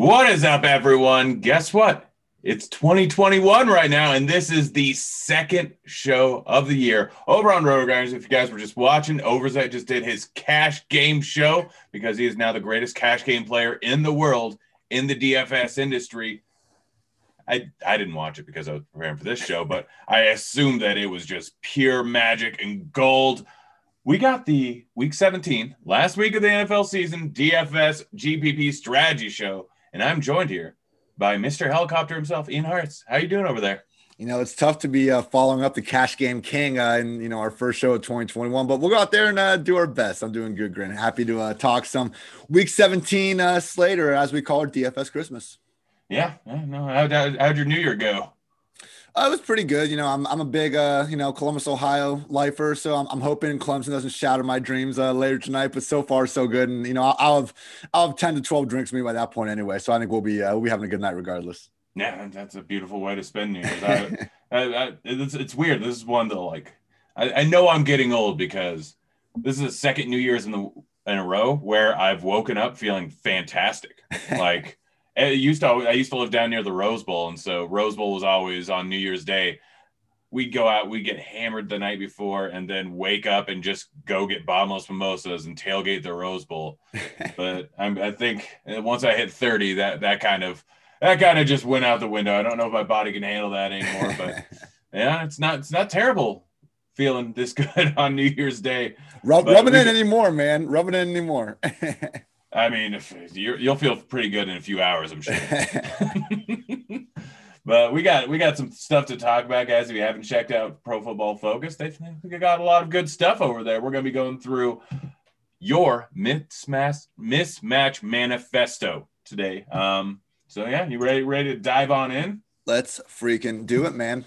What is up, everyone? Guess what? It's 2021 right now, and this is the second show of the year over on RotoGrinders. If you guys were just watching, Oversight just did his cash game show because he is now the greatest cash game player in the world in the DFS industry. I, I didn't watch it because I was preparing for this show, but I assumed that it was just pure magic and gold. We got the week 17, last week of the NFL season, DFS GPP strategy show, and I'm joined here by Mr. Helicopter himself, Ian Hartitz. How you doing over there? You know, it's tough to be uh, following up the Cash Game King uh, in you know our first show of 2021, but we'll go out there and uh, do our best. I'm doing good, Grin. Happy to uh, talk some Week 17 uh, Slater, as we call it, DFS Christmas. Yeah, no. How'd, how'd your New Year go? Uh, it was pretty good. You know, I'm, I'm a big, uh, you know, Columbus, Ohio lifer. So I'm, I'm hoping Clemson doesn't shatter my dreams uh, later tonight. But so far, so good. And, you know, I'll, I'll have, I'll have 10 to 12 drinks me by that point anyway. So I think we'll be, uh, we'll be having a good night regardless. Yeah, that's a beautiful way to spend New Year's. I, I, I, it's, it's weird. This is one that, like, I, I know I'm getting old because this is the second New Year's in the in a row where I've woken up feeling fantastic. Like, it used to I used to live down near the Rose Bowl, and so Rose Bowl was always on New Year's Day. We'd go out, we'd get hammered the night before, and then wake up and just go get bottomless mimosas and tailgate the Rose Bowl. but I'm, I think uh, once I hit 30, that that kind of that kind of just went out the window. I don't know if my body can handle that anymore, but yeah, it's not it's not terrible feeling this good on New Year's Day. Rub, rubbing in anymore, man. Rubbing in anymore. I mean, if you will feel pretty good in a few hours, I'm sure. but we got we got some stuff to talk about, guys. If you haven't checked out Pro Football Focus, they we got a lot of good stuff over there. We're going to be going through your mismatch mismatch manifesto today. Um, so yeah, you ready ready to dive on in? Let's freaking do it, man.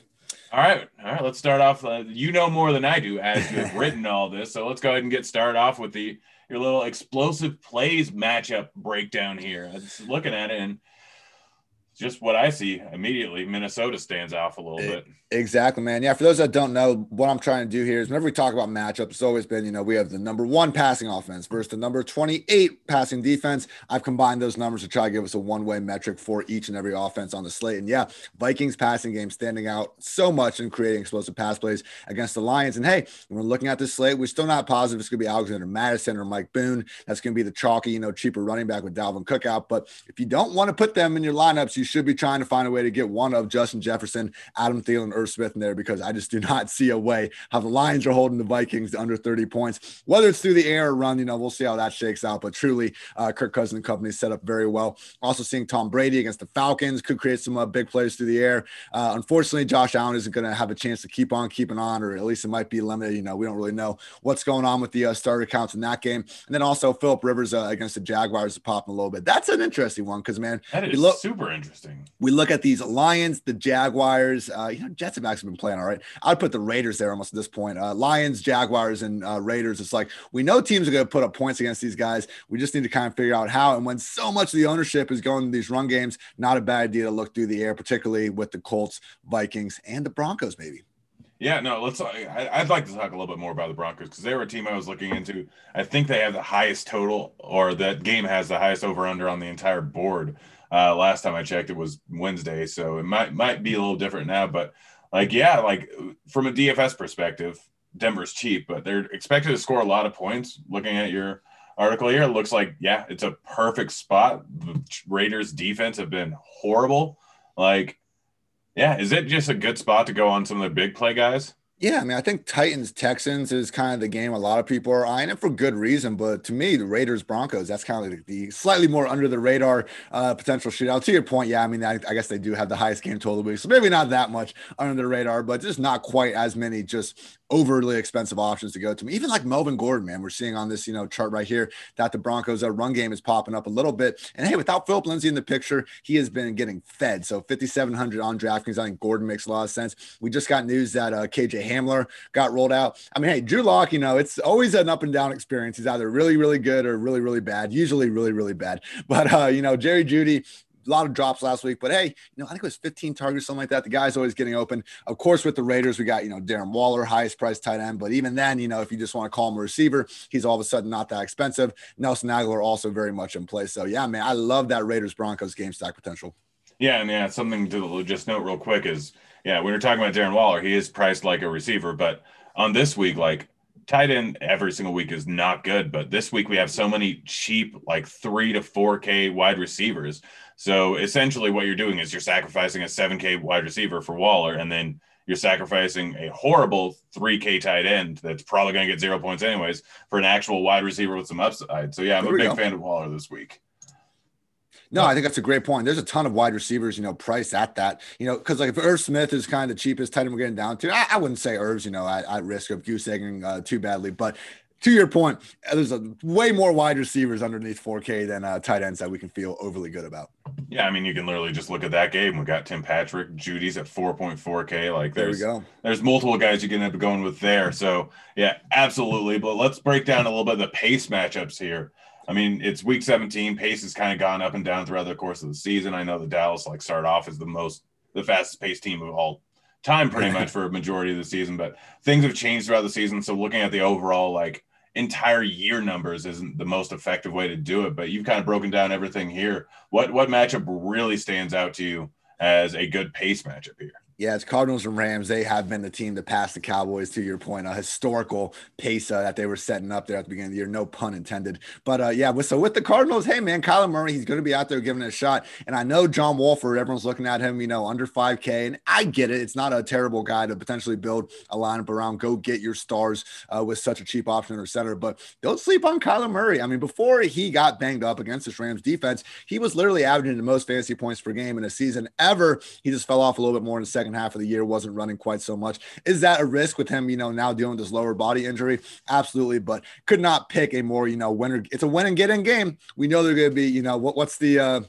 All right, all right. Let's start off. Uh, you know more than I do, as you have written all this. So let's go ahead and get started off with the your little explosive plays matchup breakdown here. I was looking at it and just what I see immediately. Minnesota stands out a little bit. Exactly, man. Yeah, for those that don't know, what I'm trying to do here is whenever we talk about matchups, it's always been, you know, we have the number one passing offense versus the number 28 passing defense. I've combined those numbers to try to give us a one way metric for each and every offense on the slate. And yeah, Vikings passing game standing out so much in creating explosive pass plays against the Lions. And hey, when we're looking at this slate, we're still not positive it's going to be Alexander Mattison or Mike Boone. That's going to be the chalky, you know, cheaper running back with Dalvin Cook out. But if you don't want to put them in your lineups, you should be trying to find a way to get one of Justin Jefferson, Adam Thielen, Irv Smith in there because I just do not see a way how the Lions are holding the Vikings to under 30 points. Whether it's through the air or run, you know, we'll see how that shakes out. But truly, uh, Kirk Cousins and company set up very well. Also seeing Tom Brady against the Falcons could create some uh, big plays through the air. Uh, unfortunately, Josh Allen isn't going to have a chance to keep on keeping on, or at least it might be limited. You know, we don't really know what's going on with the uh, starter counts in that game. And then also Philip Rivers uh, against the Jaguars is popping a little bit. That's an interesting one because man, that is look, super interesting. We look at these Lions, the Jaguars. Uh, you know, Jets have actually been playing all right. I'd put the Raiders there almost at this point. Uh, Lions, Jaguars, and uh, Raiders. It's like we know teams are going to put up points against these guys. We just need to kind of figure out how. And when so much of the ownership is going to these run games, not a bad idea to look through the air, particularly with the Colts, Vikings, and the Broncos, maybe. Yeah, no, let's. I, would like to talk a little bit more about the Broncos because they were a team I was looking into. I think they have the highest total, or that game has the highest over under on the entire board. Uh, last time I checked, it was Wednesday, so it might might be a little different now. But like yeah, like from a DFS perspective, Denver's cheap, but they're expected to score a lot of points. Looking at your article here, it looks like yeah, it's a perfect spot. The Raiders defense have been horrible. Like, yeah, is it just a good spot to go on some of the big play guys? Yeah, I mean, I think Titans Texans is kind of the game a lot of people are eyeing it for good reason. But to me, the Raiders Broncos, that's kind of like the slightly more under the radar uh, potential shootout. To your point, yeah, I mean, I, I, guess they do have the highest game total week, so maybe not that much under the radar, but just not quite as many just overly expensive options to go to. Even like Melvin Gordon, man, we're seeing on this you know chart right here that the Broncos' uh, run game is popping up a little bit. And hey, without Philip Lindsay in the picture, he has been getting fed. So 5,700 on DraftKings. I think Gordon makes a lot of sense. We just got news that uh, KJ Hamler got rolled out. I mean, hey, Drew Lock, you know, it's always an up and down experience. He's either really, really good or really, really bad. Usually, really, really bad. But uh, you know, Jerry Jeudy a lot of drops last week, but hey, you know, I think it was 15 targets, something like that. The guy's always getting open. Of course, with the Raiders, we got, you know, Darren Waller, highest price tight end. But even then, you know, if you just want to call him a receiver, he's all of a sudden not that expensive. Nelson Agholor also very much in play. So yeah, man, I love that Raiders Broncos game stack potential. Yeah, and yeah, something to just note real quick is yeah, when you're talking about Darren Waller, he is priced like a receiver, but on this week, like tight end every single week is not good, but this week we have so many cheap, like three to four K wide receivers. So essentially, what you're doing is you're sacrificing a seven K wide receiver for Waller, and then you're sacrificing a horrible 3K tight end that's probably going to get zero points anyways for an actual wide receiver with some upside. So, yeah, I'm there a big go. fan of Waller this week. No, I think that's a great point. There's a ton of wide receivers, you know, priced at that, you know, because like if Irv Smith is kind of the cheapest tight end we're getting down to, I, I wouldn't say Irv's, you know, at, at risk of goose egging uh, too badly. But to your point, there's a way more wide receivers underneath 4K than uh, tight ends that we can feel overly good about. Yeah, I mean, you can literally just look at that game. We got Tim Patrick, Jeudy's at 4.4K. Like, there's there there's multiple guys you can end up going with there. So, yeah, absolutely. But let's break down a little bit of the pace matchups here. I mean, it's week 17. Pace has kind of gone up and down throughout the course of the season. I know the Dallas like start off as the most the fastest paced team of all time, pretty much for a majority of the season. But things have changed throughout the season. So looking at the overall like entire year numbers isn't the most effective way to do it. But you've kind of broken down everything here. What what matchup really stands out to you as a good pace matchup here? Yeah, it's Cardinals and Rams. They have been the team to pass the Cowboys, to your point, a historical pace uh, that they were setting up there at the beginning of the year. No pun intended. But uh, yeah, so with the Cardinals, hey, man, Kyler Murray, he's going to be out there giving it a shot. And I know John Wolford, everyone's looking at him, you know, under 5K. And I get it. It's not a terrible guy to potentially build a lineup around. Go get your stars uh, with such a cheap option or center. But don't sleep on Kyler Murray. I mean, before he got banged up against this Rams defense, he was literally averaging the most fantasy points per game in a season ever. He just fell off a little bit more in the second half of the year, wasn't running quite so much. Is that a risk with him, you know, now dealing with this lower body injury? Absolutely, but could not pick a more, you know, winner. It's a win and get in game. We know they're going to be, you know, what, what's the, uh,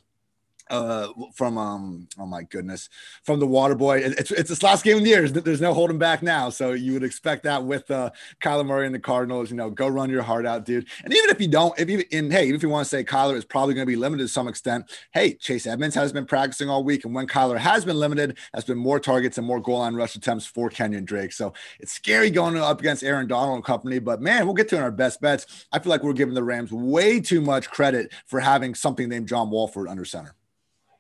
uh from um oh my goodness from the water boy. It's it's this last game of the year. There's no holding back now. So you would expect that with uh kyler murray and the cardinals you know go run your heart out dude. And even if you don't if you and hey even if you want to say kyler is probably going to be limited to some extent hey chase edmonds has been practicing all week. And when kyler has been limited has been more targets and more goal line rush attempts for kenyan drake. So it's scary going up against aaron donald and company but man we'll get to in our best bets. I feel like we're giving the rams way too much credit for having something named john wolford under center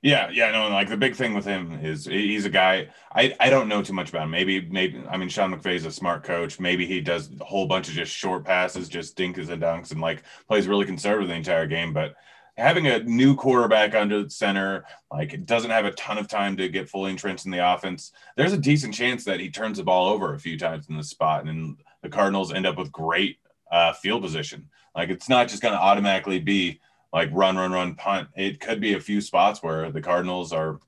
yeah, yeah, no, like the big thing with him is he's a guy I, I don't know too much about him. Maybe maybe I mean Sean McVay's a smart coach. Maybe he does a whole bunch of just short passes, just dinks and dunks, and like plays really conservative the entire game. But having a new quarterback under the center, like it doesn't have a ton of time to get fully entrenched in the offense. There's a decent chance that he turns the ball over a few times in the spot, and the Cardinals end up with great uh, field position. Like it's not just going to automatically be like run, run, run, punt. It could be a few spots where the Cardinals are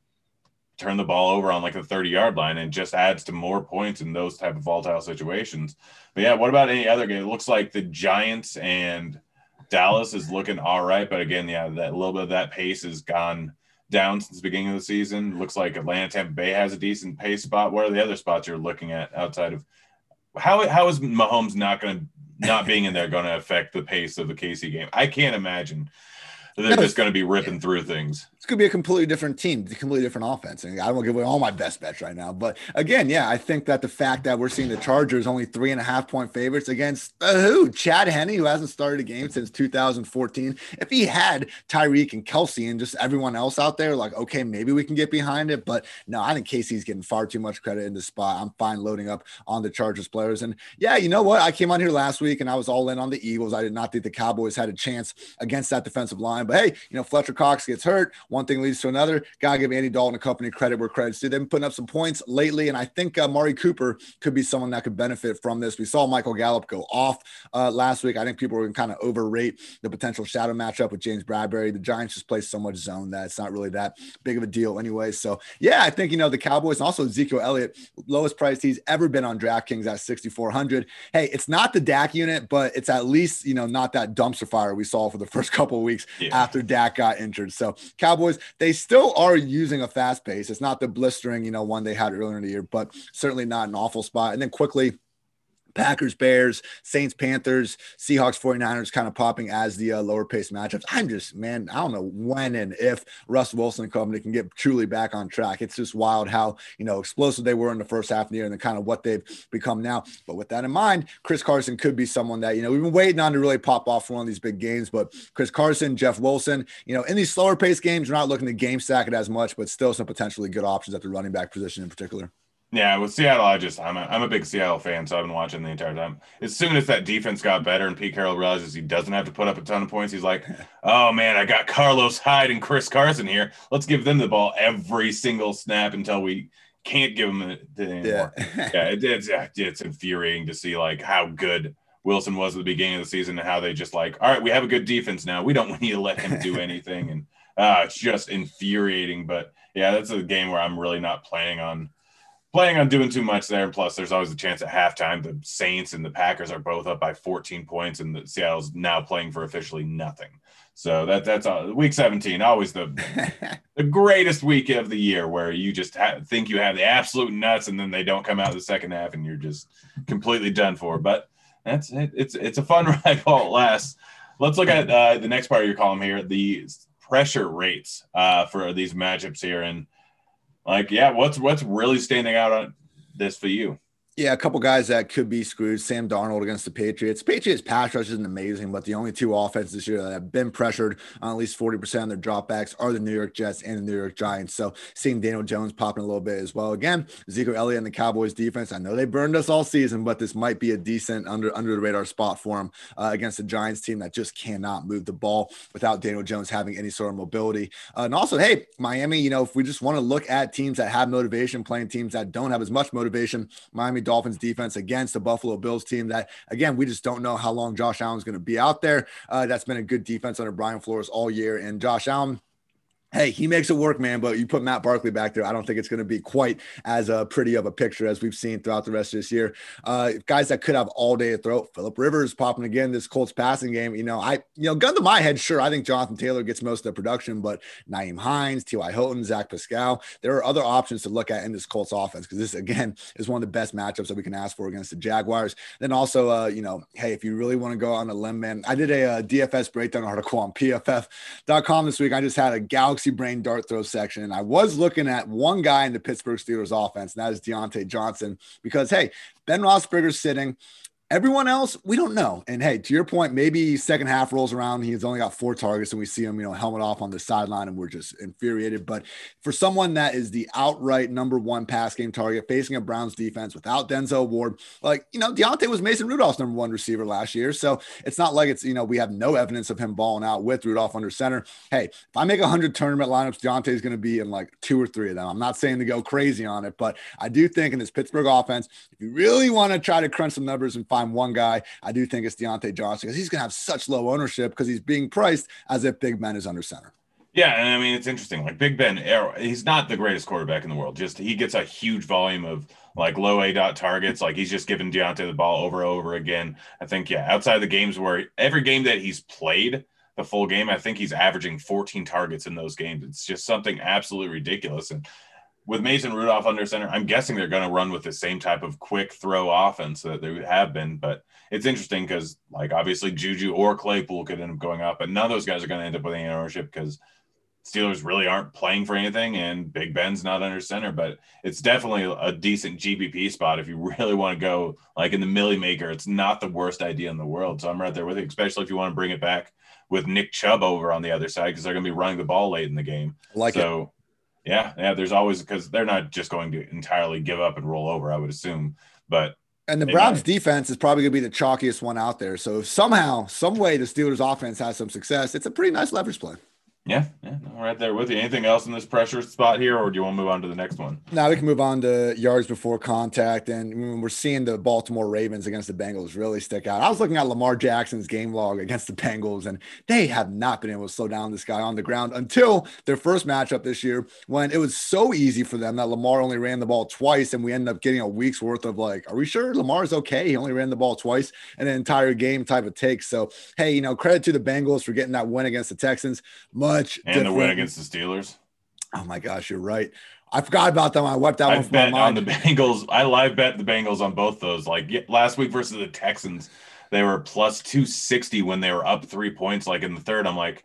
turn the ball over on like the 30 yard line and just adds to more points in those type of volatile situations. But yeah, what about any other game? It looks like the Giants and Dallas is looking all right, but again, yeah, that little bit of that pace has gone down since the beginning of the season. Looks like Atlanta Tampa Bay has a decent pace spot. What are the other spots you're looking at outside of how how is Mahomes not going to not being in there going to affect the pace of the KC game? I can't imagine they're no, just going to be ripping through things could be a completely different team, completely different offense. And I don't give away all my best bets right now. But again, yeah, I think that the fact that we're seeing the Chargers only three and a half point favorites against uh, who? Chad Henne, who hasn't started a game since 2014. If he had Tyreek and Kelce and just everyone else out there, like, okay, maybe we can get behind it. But no, I think Casey's getting far too much credit in the spot. I'm fine loading up on the Chargers players. And yeah, you know what? I came on here last week and I was all in on the Eagles. I did not think the Cowboys had a chance against that defensive line. But hey, you know, Fletcher Cox gets hurt. One thing leads to another. Gotta give Andy Dalton a company credit where credit's due. They've been putting up some points lately, and I think uh, Mari Cooper could be someone that could benefit from this. We saw Michael Gallup go off uh, last week. I think people were gonna kind of overrate the potential shadow matchup with James Bradberry. The Giants just play so much zone that it's not really that big of a deal anyway. So yeah, I think you know the Cowboys and also Ezekiel Elliott, lowest price he's ever been on DraftKings at 6,400. Hey, it's not the Dak unit, but it's at least you know not that dumpster fire we saw for the first couple of weeks yeah. after Dak got injured. So Cowboys, they still are using a fast pace. It's not the blistering, you know, one they had earlier in the year, but certainly not an awful spot. And then quickly, Packers, Bears, Saints, Panthers, Seahawks, 49ers kind of popping as the uh, lower pace matchups. I'm just, man, I don't know when and if Russ Wilson and company can get truly back on track. It's just wild how, you know, explosive they were in the first half of the year and then kind of what they've become now. But with that in mind, Chris Carson could be someone that, you know, we've been waiting on to really pop off for one of these big games. But Chris Carson, Jeff Wilson, you know, in these slower pace games, you're not looking to game stack it as much, but still some potentially good options at the running back position in particular. Yeah, with Seattle, I just I'm a, I'm a big Seattle fan, so I've been watching the entire time. As soon as that defense got better and Pete Carroll realizes he doesn't have to put up a ton of points, he's like, "Oh man, I got Carlos Hyde and Chris Carson here. Let's give them the ball every single snap until we can't give them it anymore." Yeah, yeah it, it's it's infuriating to see like how good Wilson was at the beginning of the season and how they just like, "All right, we have a good defense now. We don't need to let him do anything," and uh, it's just infuriating. But yeah, that's a game where I'm really not planning on planning on doing too much there. And plus, there's always a chance at halftime the Saints and the Packers are both up by 14 points, and the Seattle's now playing for officially nothing. So that that's uh, week 17, always the the greatest week of the year, where you just ha- think you have the absolute nuts, and then they don't come out the second half, and you're just completely done for. But that's it. It's it's a fun ride while it lasts. Let's look at uh, the next part of your column here: the pressure rates uh, for these matchups here, and like, yeah, what's what's really standing out on this for you? Yeah, a couple guys that could be screwed. Sam Darnold against the Patriots. Patriots pass rush isn't amazing, but the only two offenses this year that have been pressured on at least 40% of their dropbacks are the New York Jets and the New York Giants. So seeing Daniel Jones popping a little bit as well. Again, Ezekiel Elliott and the Cowboys defense. I know they burned us all season, but this might be a decent under under the radar spot for him uh, against the Giants team that just cannot move the ball without Daniel Jones having any sort of mobility. Uh, and also, hey, Miami, you know, if we just want to look at teams that have motivation playing teams that don't have as much motivation, Miami Dolphins defense against the Buffalo Bills team that, again, we just don't know how long Josh Allen's going to be out there. Uh, that's been a good defense under Brian Flores all year. And Josh Allen, hey, he makes it work, man. But you put Matt Barkley back there, I don't think it's going to be quite as uh, pretty of a picture as we've seen throughout the rest of this year. Uh, guys that could have all day to throw. Philip Rivers popping again this Colts passing game. You know, I you know, gun to my head, sure, I think Jonathan Taylor gets most of the production, but Nyheim Hines, T.Y. Hilton, Zach Pascal, there are other options to look at in this Colts offense because this again is one of the best matchups that we can ask for against the Jaguars. Then also, uh, you know, hey, if you really want to go on a limb, man, I did a, a uh, DFS breakdown article on PFF.com this week. I just had a Galaxy brain dart throw section. And I was looking at one guy in the Pittsburgh Steelers offense, and that is Diontae Johnson, because hey, Ben Roethlisberger's sitting. Everyone else, we don't know. And hey, to your point, maybe second half rolls around. He's only got four targets, and we see him, you know, helmet off on the sideline, and we're just infuriated. But for someone that is the outright number one pass game target, facing a Browns defense without Denzel Ward, like you know, Diontae was Mason Rudolph's number one receiver last year, so it's not like it's you know we have no evidence of him balling out with Rudolph under center. Hey, if I make hundred tournament lineups, Diontae is going to be in like two or three of them. I'm not saying to go crazy on it, but I do think in this Pittsburgh offense, if you really want to try to crunch some numbers and find one guy. I do think it's Diontae Johnson because he's going to have such low ownership because he's being priced as if Big Ben is under center. Yeah, and I mean it's interesting. Like Big Ben, he's not the greatest quarterback in the world. Just he gets a huge volume of like low A dot targets. Like he's just giving Diontae the ball over and over again. I think yeah, outside the games where every game that he's played the full game, I think he's averaging 14 targets in those games. It's just something absolutely ridiculous. And with Mason Rudolph under center, I'm guessing they're going to run with the same type of quick throw offense that they have been. But it's interesting because, like, obviously Juju or Claypool could end up going up, but none of those guys are going to end up with any ownership because Steelers really aren't playing for anything, and Big Ben's not under center. But it's definitely a decent GPP spot if you really want to go like in the Milly Maker. It's not the worst idea in the world. So I'm right there with you, especially if you want to bring it back with Nick Chubb over on the other side because they're going to be running the ball late in the game. like so, it yeah, yeah. There's always because they're not just going to entirely give up and roll over. I would assume, but and the Browns defense is probably going to be the chalkiest one out there. So somehow, some way, the Steelers offense has some success. It's a pretty nice leverage play. Yeah, yeah, right there with you. Anything else in this pressure spot here, or do you want to move on to the next one? Now we can move on to yards before contact, and we're seeing the Baltimore Ravens against the Bengals really stick out. I was looking at Lamar Jackson's game log against the Bengals, and they have not been able to slow down this guy on the ground until their first matchup this year, when it was so easy for them that Lamar only ran the ball twice, and we ended up getting a week's worth of like, are we sure Lamar's okay? He only ran the ball twice, and an entire game type of take. So hey, you know, credit to the Bengals for getting that win against the Texans. Much and different. the win against the Steelers. Oh my gosh, you're right. I forgot about them. I wiped out I bet on the Bengals. I live bet the Bengals on both those. Like last week versus the Texans, they were plus 260 when they were up three points, like in the third. I'm like,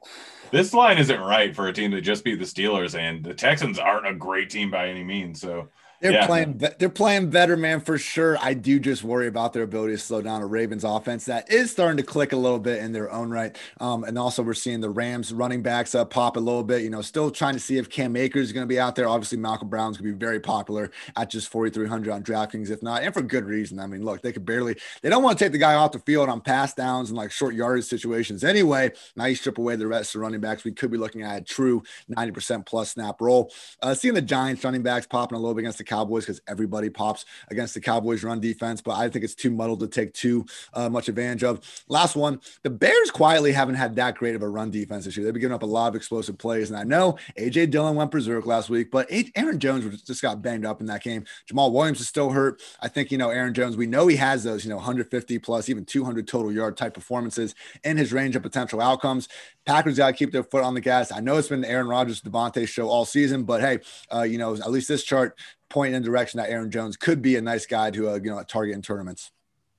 this line isn't right for a team to just beat the Steelers, and the Texans aren't a great team by any means. So they're yeah. playing. They're playing better, man, for sure. I do just worry about their ability to slow down a Ravens offense that is starting to click a little bit in their own right. Um, and also, we're seeing the Rams running backs up pop a little bit. You know, still trying to see if Cam Akers is going to be out there. Obviously, Malcolm Brown's going to be very popular at just 4,300 on DraftKings, if not, and for good reason. I mean, look, they could barely. They don't want to take the guy off the field on pass downs and like short yardage situations. Anyway, now you strip away the rest of the running backs. We could be looking at a true 90% plus snap role. Uh, seeing the Giants running backs popping a little bit against the Cowboys because everybody pops against the Cowboys run defense, but I think it's too muddled to take too uh, much advantage of. Last one, the Bears quietly haven't had that great of a run defense this year. They've been giving up a lot of explosive plays, and I know AJ Dillon went berserk last week, but Aaron Jones just got banged up in that game. Jamaal Williams is still hurt. I think you know Aaron Jones. We know he has those you know 150 plus, even 200 total yard type performances in his range of potential outcomes. Packers got to keep their foot on the gas. I know it's been Aaron Rodgers, Davante show all season, but hey, uh, you know, at least this chart pointing in the direction that Aaron Jones could be a nice guy to, uh, you know, target in tournaments.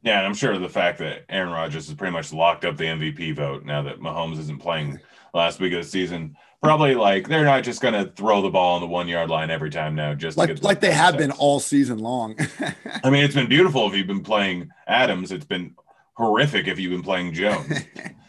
Yeah, and I'm sure the fact that Aaron Rodgers has pretty much locked up the MVP vote now that Mahomes isn't playing last week of the season. Probably like they're not just going to throw the ball on the one yard line every time now, just like like they have been all season long. I mean, it's been beautiful if you've been playing Adams. It's been horrific if you've been playing Jones.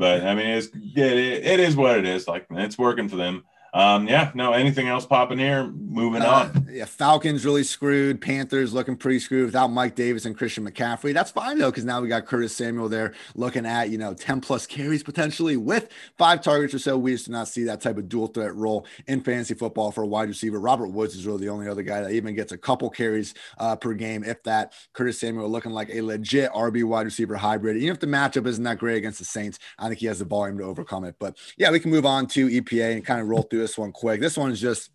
But I mean, it's it, it is what it is. Like it's working for them. Um, yeah, no, anything else popping here? Moving uh, on. Yeah, Falcons really screwed. Panthers looking pretty screwed without Mike Davis and Christian McCaffrey. That's fine though, because now we got Curtis Samuel there looking at you know 10 plus carries potentially with five targets or so. We just do not see that type of dual threat role in fantasy football for a wide receiver. Robert Woods is really the only other guy that even gets a couple carries uh, per game, if that. Curtis Samuel looking like a legit RB wide receiver hybrid. Even if the matchup isn't that great against the Saints, I think he has the volume to overcome it. But yeah, we can move on to EPA and kind of roll through this one quick. This one's just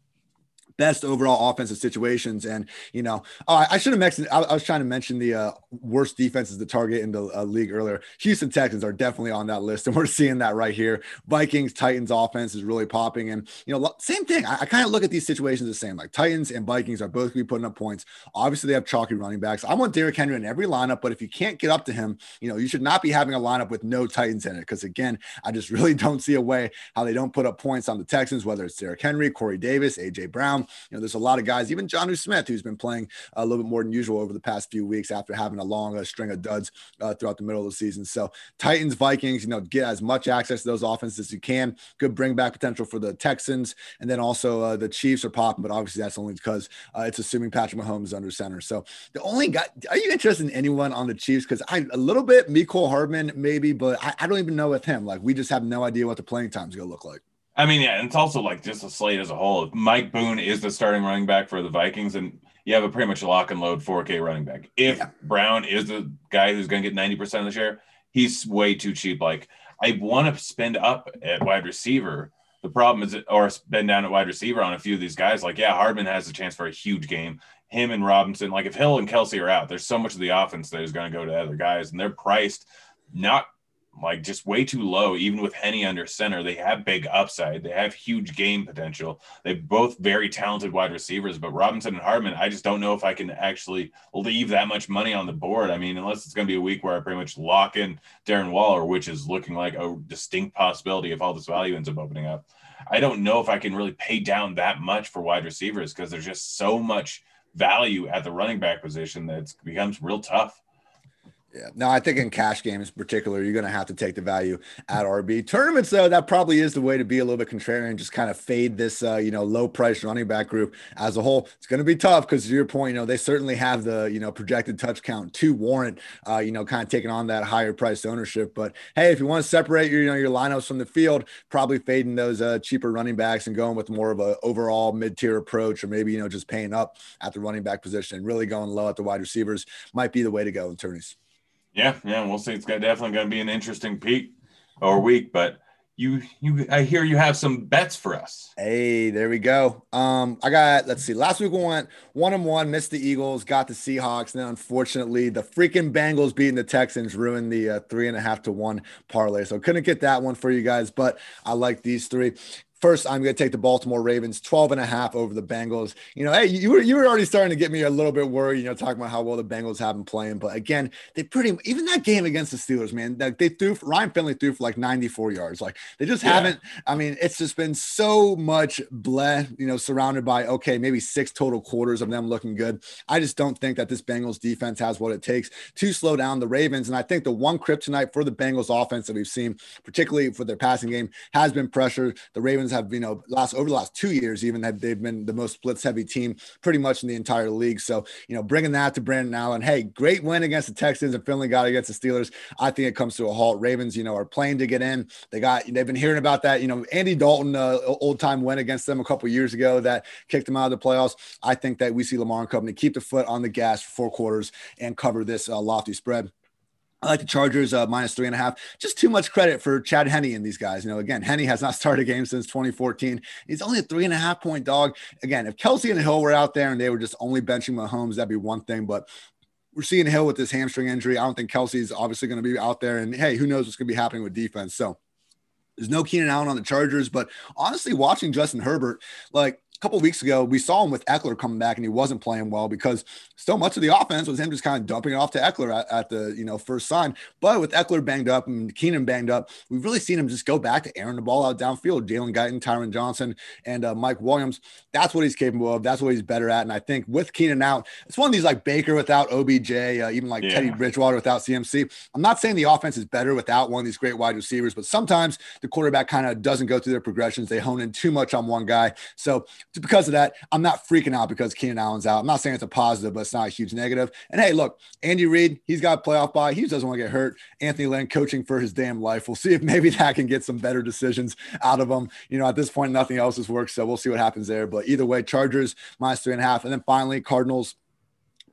best overall offensive situations. And, you know, oh, I should have mentioned, I, I, was trying to mention the uh, worst defenses to target in the uh, league earlier. Houston Texans are definitely on that list. And we're seeing that right here. Vikings, Titans offense is really popping. And, you know, same thing. I, I kind of look at these situations the same. Like Titans and Vikings are both be putting up points. Obviously, they have chalky running backs. I want Derrick Henry in every lineup, but if you can't get up to him, you know, you should not be having a lineup with no Titans in it. Because again, I just really don't see a way how they don't put up points on the Texans, whether it's Derrick Henry, Corey Davis, AJ Brown. You know, there's a lot of guys, even Jonnu Smith, who's been playing a little bit more than usual over the past few weeks after having a long uh, string of duds uh, throughout the middle of the season. So Titans, Vikings, you know, get as much access to those offenses as you can. Good bring back potential for the Texans, and then also uh, the Chiefs are popping, but obviously that's only because uh, it's assuming Patrick Mahomes is under center. So the only guy, are you interested in anyone on the Chiefs? Because I a little bit Mecole Hardman maybe, but I, I don't even know with him. Like we just have no idea what the playing time is going to look like. I mean, yeah, and it's also like just a slate as a whole. If Mike Boone is the starting running back for the Vikings, and you have a pretty much lock and load 4K running back. If yeah. Brown is the guy who's going to get 90% of the share, he's way too cheap. Like, I want to spend up at wide receiver. The problem is, or spend down at wide receiver on a few of these guys. Like, yeah, Hardman has a chance for a huge game. Him and Robinson, like, if Hill and Kelce are out, there's so much of the offense that is going to go to other guys, and they're priced not like just way too low. Even with Henne under center, they have big upside. They have huge game potential. They're both very talented wide receivers, but Robinson and Hardman, I just don't know if I can actually leave that much money on the board. I mean, unless it's going to be a week where I pretty much lock in Darren Waller, which is looking like a distinct possibility if all this value ends up opening up. I don't know if I can really pay down that much for wide receivers because there's just so much value at the running back position that it becomes real tough. Yeah. No, I think in cash games in particular, you're going to have to take the value at RB tournaments. Though that probably is the way to be a little bit contrarian, just kind of fade this, uh, you know, low price running back group as a whole. It's going to be tough because to your point, you know, they certainly have the, you know, projected touch count to warrant, uh, you know, kind of taking on that higher price ownership. But hey, if you want to separate your, you know, your lineups from the field, probably fading those uh, cheaper running backs and going with more of a overall mid tier approach, or maybe you know just paying up at the running back position and really going low at the wide receivers might be the way to go in tourneys. Yeah, yeah, we'll see. It's definitely going to be an interesting peak or week, but you you I hear you have some bets for us. Hey, there we go. Um, I got let's see. Last week we went one and one, missed the Eagles, got the Seahawks, then unfortunately the freaking Bengals beating the Texans ruined the uh, three and a half to one parlay. So couldn't get that one for you guys, but I like these three. First, I'm going to take the Baltimore Ravens 12 and a half over the Bengals. You know, hey, you were, you were already starting to get me a little bit worried, you know, talking about how well the Bengals have been playing. But again, they pretty, even that game against the Steelers, man, like they threw, Ryan Finley threw for like 94 yards. Like they just yeah. haven't, I mean, it's just been so much bleh, you know, surrounded by, okay, maybe six total quarters of them looking good. I just don't think that this Bengals defense has what it takes to slow down the Ravens. And I think the one kryptonite for the Bengals offense that we've seen, particularly for their passing game, has been pressure. The Ravens have, you know, last over the last two years, even that they've been the most blitz heavy team pretty much in the entire league. So, you know, bringing that to Brandon Allen, hey, great win against the Texans and Finley got against the Steelers. I think it comes to a halt. Ravens, you know, are playing to get in. They got, they've been hearing about that. You know, Andy Dalton, uh, old time win against them a couple years ago that kicked them out of the playoffs. I think that we see Lamar and company keep the foot on the gas for four quarters and cover this uh, lofty spread. I like the Chargers uh, minus three and a half. Just too much credit for Chad Henne and these guys. You know, again, Henne has not started a game since 2014. He's only a three and a half point dog. Again, if Kelce and Hill were out there and they were just only benching Mahomes, that'd be one thing. But we're seeing Hill with this hamstring injury. I don't think Kelce's obviously going to be out there. And hey, who knows what's going to be happening with defense? So there's no Keenan Allen on the Chargers. But honestly, watching Justin Herbert, like a couple weeks ago, we saw him with Ekeler coming back and he wasn't playing well because so much of the offense was him just kind of dumping it off to Ekeler at, at, the you know first sign. But with Ekeler banged up and Keenan banged up, we've really seen him just go back to airing the ball out downfield. Jalen Guyton, Tyron Johnson, and uh, Mike Williams. That's what he's capable of. That's what he's better at. And I think with Keenan out, it's one of these like Baker without OBJ, uh, even like yeah. Teddy Bridgewater without CMC. I'm not saying the offense is better without one of these great wide receivers, but sometimes the quarterback kind of doesn't go through their progressions. They hone in too much on one guy. So because of that, I'm not freaking out because Keenan Allen's out. I'm not saying it's a positive, but it's not a huge negative. And hey, look, Andy Reid, he's got playoff bye. He doesn't want to get hurt. Anthony Lynn coaching for his damn life. We'll see if maybe that can get some better decisions out of him. You know, at this point, nothing else has worked. So we'll see what happens there. But either way, Chargers minus three and a half. And then finally, Cardinals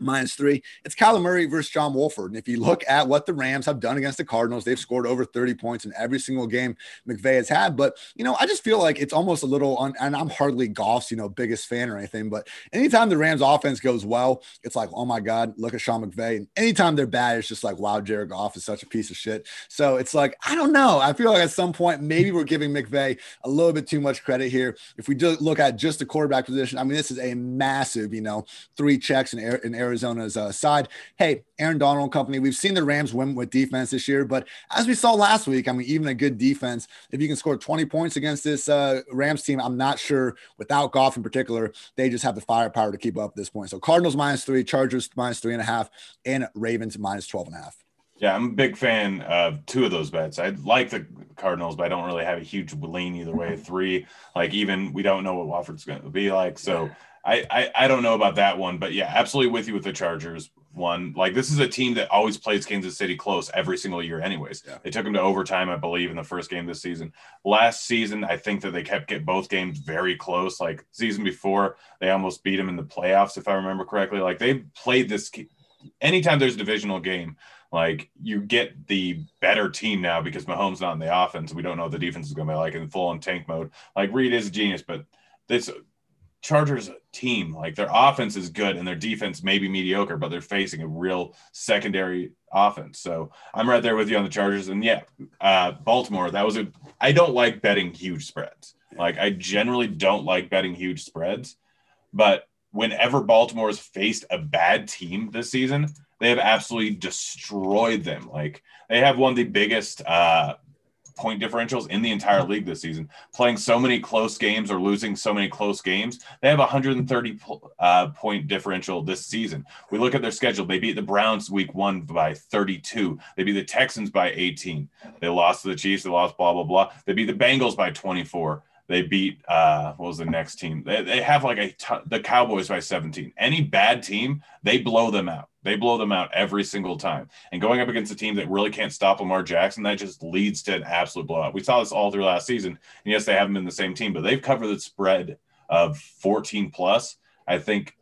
minus three. It's Kyler Murray versus John Wolford. And if you look at what the Rams have done against the Cardinals, they've scored over 30 points in every single game McVay has had. But, you know, I just feel like it's almost a little, un- and I'm hardly Goff's, you know, biggest fan or anything, but anytime the Rams offense goes well, it's like, oh my God, look at Sean McVay. And anytime they're bad, it's just like, wow, Jared Goff is such a piece of shit. So it's like, I don't know. I feel like at some point, maybe we're giving McVay a little bit too much credit here. If we do look at just the quarterback position, I mean, this is a massive, you know, three checks in, air, in Arizona's uh, side. Hey, Aaron Donald company, we've seen the Rams win with defense this year, but as we saw last week, I mean, even a good defense, if you can score 20 points against this uh, Rams team, I'm not sure without Goff in particular, they just have the firepower to keep up at this point. So Cardinals minus three, Chargers minus three and a half, and Ravens minus 12 and a half. Yeah, I'm a big fan of two of those bets. I like the Cardinals, but I don't really have a huge lean either way. Three, like even we don't know what Wolford's going to be like, so I, I I don't know about that one. But yeah, absolutely with you with the Chargers one. Like this is a team that always plays Kansas City close every single year, anyways. Yeah. They took them to overtime, I believe, in the first game this season. Last season, I think that they kept get both games very close. Like season before, they almost beat them in the playoffs, if I remember correctly. Like they played this anytime there's a divisional game. Like you get the better team now because Mahomes not in the offense. We don't know what the defense is going to be like in full on tank mode. Like Reid is a genius, but this Chargers team, like their offense is good and their defense may be mediocre, but they're facing a real secondary offense. So I'm right there with you on the Chargers. And yeah, uh, Baltimore, that was a, I don't like betting huge spreads. Like I generally don't like betting huge spreads, but whenever Baltimore has faced a bad team this season, they have absolutely destroyed them. Like they have one of the biggest uh, point differentials in the entire league this season, playing so many close games or losing so many close games. They have 130 uh, point differential this season. We look at their schedule. They beat the Browns week one by 32. They beat the Texans by 18. They lost to the Chiefs. They lost blah, blah, blah. They beat the Bengals by 24. They beat uh, what was the next team? They, they have like a t- the Cowboys by 17. Any bad team, they blow them out. They blow them out every single time. And going up against a team that really can't stop Lamar Jackson, that just leads to an absolute blowout. We saw this all through last season. And yes, they haven't been the same team, but they've covered the spread of 14 plus. I think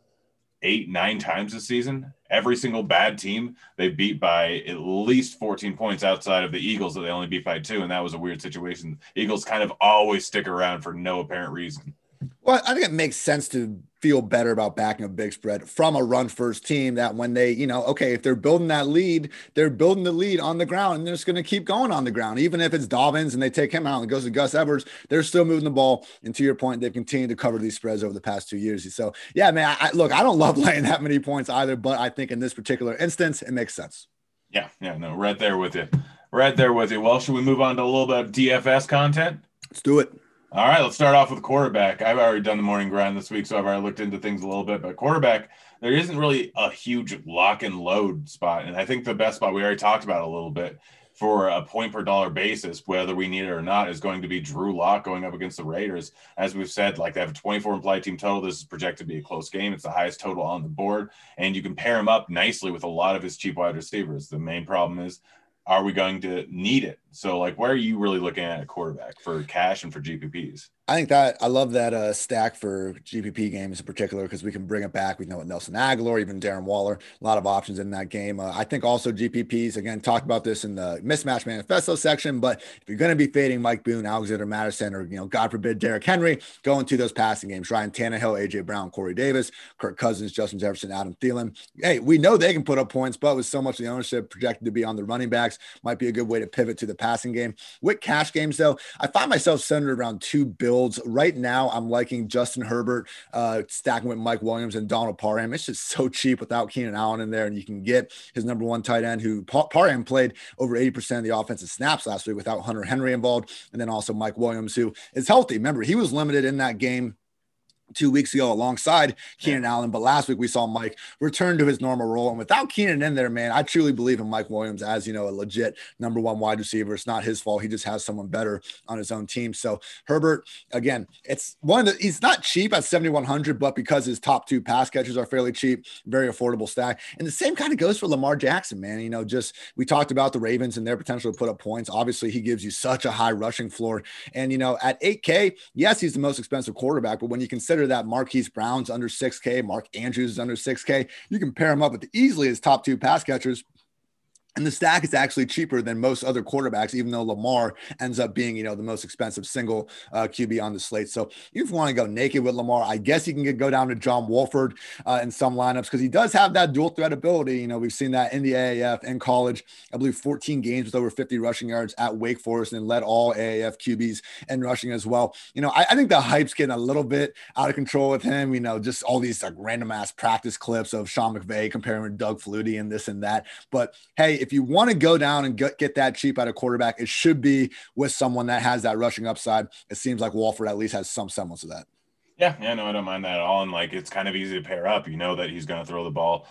eight, nine times this season. Every single bad team they beat by at least 14 points outside of the Eagles that they only beat by two. And that was a weird situation. Eagles kind of always stick around for no apparent reason. Well, I think it makes sense to feel better about backing a big spread from a run first team that when they, you know, okay, if they're building that lead, they're building the lead on the ground and they're just going to keep going on the ground. Even if it's Dobbins and they take him out and goes to Gus Edwards, they're still moving the ball. And to your point, they've continued to cover these spreads over the past two years. So, yeah, man, I, look, I don't love laying that many points either, but I think in this particular instance, it makes sense. Yeah, yeah, no, right there with you. Right there with you. Well, should we move on to a little bit of DFS content? Let's do it. All right, let's start off with quarterback. I've already done the morning grind this week, so I've already looked into things a little bit. But quarterback, there isn't really a huge lock and load spot. And I think the best spot we already talked about a little bit for a point per dollar basis, whether we need it or not, is going to be Drew Lock going up against the Raiders. As we've said, like they have a 24 implied team total. This is projected to be a close game. It's the highest total on the board. And you can pair him up nicely with a lot of his cheap wide receivers. The main problem is are we going to need it? So, like, where are you really looking at a quarterback for cash and for GPPs? I think that I love that uh, stack for GPP games in particular because we can bring it back. We know what Nelson Agholor, even Darren Waller, a lot of options in that game. Uh, I think also GPPs again talked about this in the mismatch manifesto section. But if you're going to be fading Mike Boone, Alexander Mattison, or you know, God forbid Derrick Henry, go into those passing games. Ryan Tannehill, AJ Brown, Corey Davis, Kirk Cousins, Justin Jefferson, Adam Thielen. Hey, we know they can put up points, but with so much of the ownership projected to be on the running backs, might be a good way to pivot to the passing game. With cash games though, I find myself centered around two builds. Right now, I'm liking Justin Herbert uh, stacking with Mike Williams and Donald Parham. It's just so cheap without Keenan Allen in there, and you can get his number one tight end who Parham played over 80% of the offensive snaps last week without Hunter Henry involved, and then also Mike Williams who is healthy. Remember, he was limited in that game two weeks ago alongside Keenan. Allen. But last week we saw Mike return to his normal role. And without Keenan in there, man, I truly believe in Mike Williams as, you know, a legit number one wide receiver. It's not his fault. He just has someone better on his own team. So Herbert, again, it's one of the, he's not cheap at 7,100, but because his top two pass catchers are fairly cheap, very affordable stack. And the same kind of goes for Lamar Jackson, man. You know, just we talked about the Ravens and their potential to put up points. Obviously, he gives you such a high rushing floor. And, you know, at 8K, yes, he's the most expensive quarterback, but when you consider consider that Marquise Brown's under 6K, Mark Andrews is under 6K, you can pair him up with easily his top two pass catchers and the stack is actually cheaper than most other quarterbacks, even though Lamar ends up being, you know, the most expensive single uh, QB on the slate. So if you want to go naked with Lamar, I guess you can go down to John Wolford uh, in some lineups because he does have that dual threat ability. You know, we've seen that in the AAF in college. I believe 14 games with over 50 rushing yards at Wake Forest and led all AAF QBs in rushing as well. You know, I, I think the hype's getting a little bit out of control with him. You know, just all these like random ass practice clips of Sean McVay comparing with Doug Flutie and this and that. But hey, if you want to go down and get, get that cheap at a quarterback, it should be with someone that has that rushing upside. It seems like Wolford at least has some semblance of that. Yeah, yeah, no, I don't mind that at all. And like, it's kind of easy to pair up. You know that he's going to throw the ball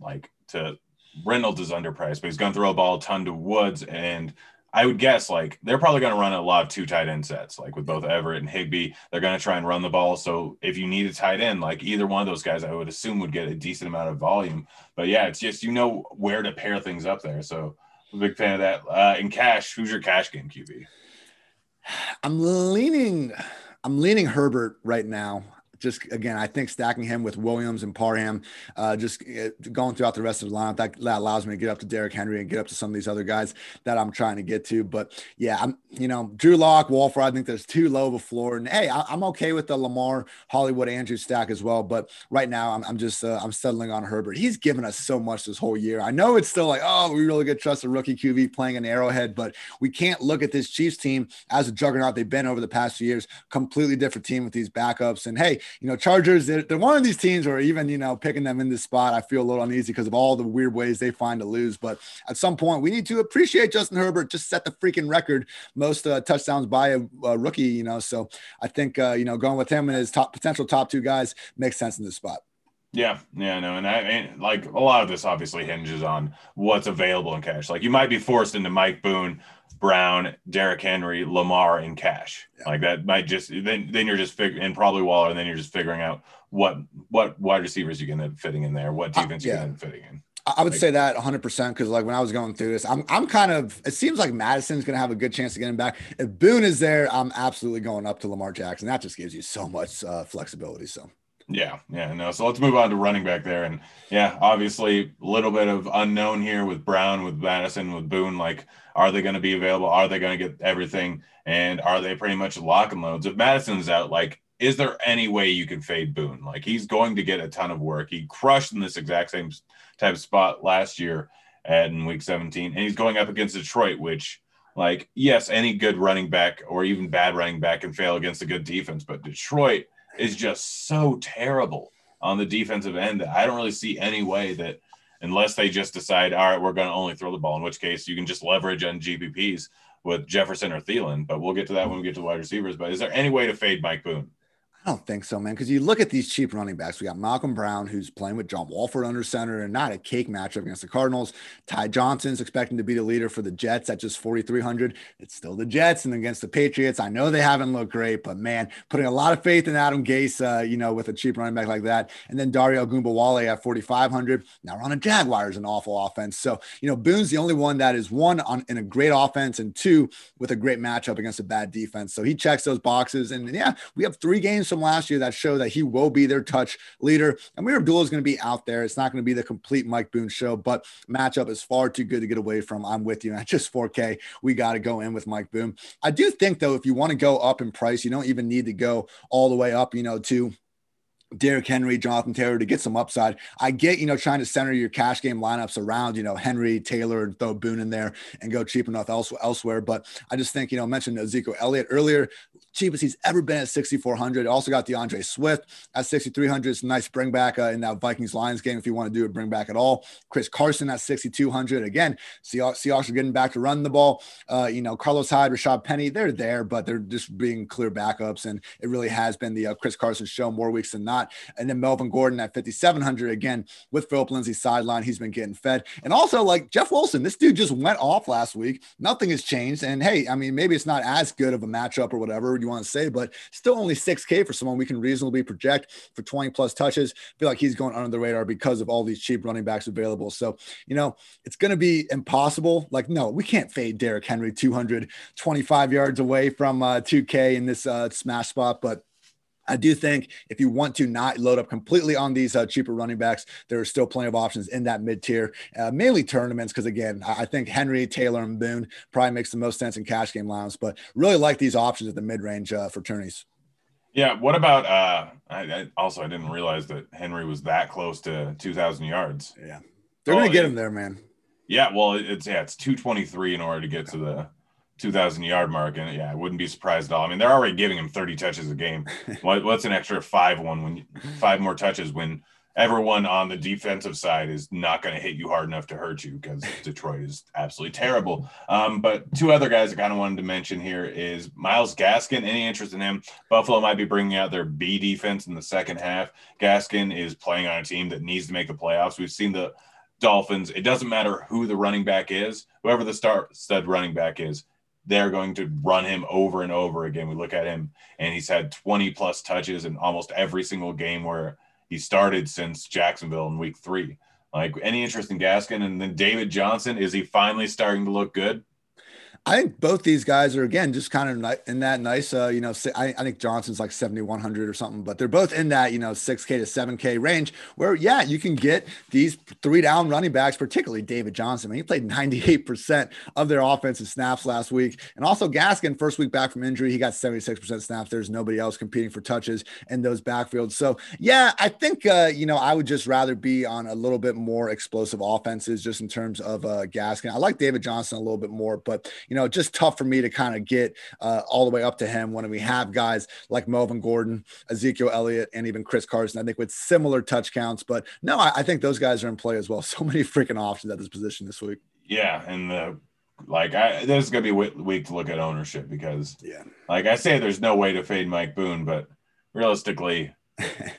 like to Reynolds is underpriced, but he's going to throw a ball a ton to Woods. And I would guess like they're probably going to run a lot of two tight end sets, like with both Everett and Higbee. They're going to try and run the ball. So if you need a tight end, like either one of those guys, I would assume would get a decent amount of volume. But yeah, it's just you know where to pair things up there. So I'm a big fan of that. Uh, in cash, who's your cash game QB? I'm leaning. I'm leaning Herbert right now just again, I think stacking him with Williams and Parham, uh, just uh, going throughout the rest of the lineup, that, that allows me to get up to Derrick Henry and get up to some of these other guys that I'm trying to get to. But yeah, I'm, you know, Drew Lock, Wolford, I think there's too low of a floor. And hey, I, am okay with the Lamar, Hollywood, Andrew stack as well. But right now, I'm, I'm just, uh, I'm settling on Herbert. He's given us so much this whole year. I know it's still like, oh, we really get trust a rookie QB playing an arrowhead, but we can't look at this Chiefs team as a juggernaut they've been over the past few years. Completely different team with these backups. And hey, you know, Chargers, they're, they're, one of these teams where even, you know, picking them in this spot, I feel a little uneasy because of all the weird ways they find to lose. But at some point, we need to appreciate Justin Herbert, just set the freaking record, most uh, touchdowns by a, a, rookie, you know. So I think, uh, you know, going with him and his top potential top two guys makes sense in this spot. Yeah, yeah, no, and I mean, like a lot of this obviously hinges on what's available in cash. Like you might be forced into Mike Boone, Brown, Derrick Henry, Lamar and cash. Yeah. Like that might just then then you're just figuring and probably Waller, and then you're just figuring out what what wide receivers you can end up fitting in there, what uh, defense uh, yeah. you can end up fitting in. I would like, say that 100 percent because like when I was going through this, I'm I'm kind of it seems like Mattison's going to have a good chance to get him back. If Boone is there, I'm absolutely going up to Lamar Jackson. That just gives you so much uh, flexibility. So. Yeah, yeah, no. So let's move on to running back there, and yeah, obviously a little bit of unknown here with Brown, with Mattison, with Boone. Like, are they going to be available? Are they going to get everything? And are they pretty much lock and loads? If Mattison's out, like, is there any way you can fade Boone? Like, he's going to get a ton of work. He crushed in this exact same type of spot last year at in Week 17, and he's going up against Detroit, which like yes, any good running back or even bad running back can fail against a good defense, but Detroit is just so terrible on the defensive end that I don't really see any way that unless they just decide, all right, we're going to only throw the ball, in which case you can just leverage on GPPs with Jefferson or Thielen. But we'll get to that when we get to wide receivers. But is there any way to fade Mike Boone? I don't think so, man. Because you look at these cheap running backs. We got Malcolm Brown, who's playing with John Wolford under center, and not a cake matchup against the Cardinals. Ty Johnson's expecting to be the leader for the Jets at just 4,300. It's still the Jets, and against the Patriots, I know they haven't looked great, but man, putting a lot of faith in Adam Gase, uh, you know, with a cheap running back like that. And then Dare Ogunbowale at 4,500. Now we're on a Jaguars, an awful offense. So you know, Boone's the only one that is one on in a great offense, and two with a great matchup against a bad defense. So he checks those boxes, and yeah, we have three games from last year that show that he will be their touch leader. And Ameer Abdullah is going to be out there. It's not going to be the complete Mike Boone show, but matchup is far too good to get away from. I'm with you. At just 4K, we got to go in with Mike Boone. I do think, though, if you want to go up in price, you don't even need to go all the way up, you know, to Derrick Henry, Jonathan Taylor to get some upside. I get, you know, trying to center your cash game lineups around, you know, Henry, Taylor, and throw Boone in there and go cheap enough else, elsewhere. But I just think, you know, I mentioned Ezekiel Elliott earlier, cheapest he's ever been at 6,400. Also got D'Andre Swift at 6,300. It's a nice bring back uh, in that Vikings Lions game if you want to do a bring back at all. Chris Carson at 6,200. Again, Seahawks, Seahawks are getting back to run the ball. Uh, you know, Carlos Hyde, Rashaad Penny, they're there, but they're just being clear backups. And it really has been the uh, Chris Carson show more weeks than not. And then Melvin Gordon at 5,700. Again, with Phillip Lindsay sideline, he's been getting fed. And also, like Jeff Wilson, this dude just went off last week. Nothing has changed. And hey, I mean, maybe it's not as good of a matchup or whatever you want to say, but still only 6K for someone we can reasonably project for 20 plus touches. I feel like he's going under the radar because of all these cheap running backs available. So, you know, it's going to be impossible. Like, no, we can't fade Derrick Henry 225 yards away from uh, 2K in this uh, smash spot, but I do think if you want to not load up completely on these uh, cheaper running backs, there are still plenty of options in that mid tier, uh, mainly tournaments. Because again, I think Henry, Taylor, and Boone probably makes the most sense in cash game lines, but really like these options at the mid range uh, for tourneys. Yeah. What about? uh I, I, also I didn't realize that Henry was that close to 2,000 yards. Yeah, they're gonna get him there, man. Yeah. Well, it's yeah, it's 223 in order to get to the 2,000 yard mark. And yeah, I wouldn't be surprised at all. I mean, they're already giving him 30 touches a game. what, what's an extra five one when five more touches when everyone on the defensive side is not going to hit you hard enough to hurt you because Detroit is absolutely terrible. Um, but two other guys I kind of wanted to mention here is Myles Gaskin. Any interest in him? Buffalo might be bringing out their B defense in the second half. Gaskin is playing on a team that needs to make the playoffs. We've seen the Dolphins. It doesn't matter who the running back is, whoever the star stud running back is they're going to run him over and over again. We look at him and he's had 20 plus touches in almost every single game where he started since Jacksonville in week three. Like any interest in Gaskin and then David Johnson, is he finally starting to look good? I think both these guys are again just kind of in that nice, uh, you know. I, I think Johnson's like seventy one hundred or something, but they're both in that you know six K to seven K range where yeah, you can get these three down running backs, particularly David Johnson. I mean, he played ninety eight percent of their offensive snaps last week, and also Gaskin first week back from injury, he got seventy six percent snaps. There's nobody else competing for touches in those backfields. So yeah, I think uh, you know I would just rather be on a little bit more explosive offenses just in terms of uh, Gaskin. I like David Johnson a little bit more, but you know, just tough for me to kind of get uh, all the way up to him when we have guys like Melvin Gordon, Ezekiel Elliott, and even Chris Carson. I think with similar touch counts, but no, I, I think those guys are in play as well. So many freaking options at this position this week. Yeah, and the like I this is gonna be a week to look at ownership because yeah, like I say, there's no way to fade Mike Boone, but realistically,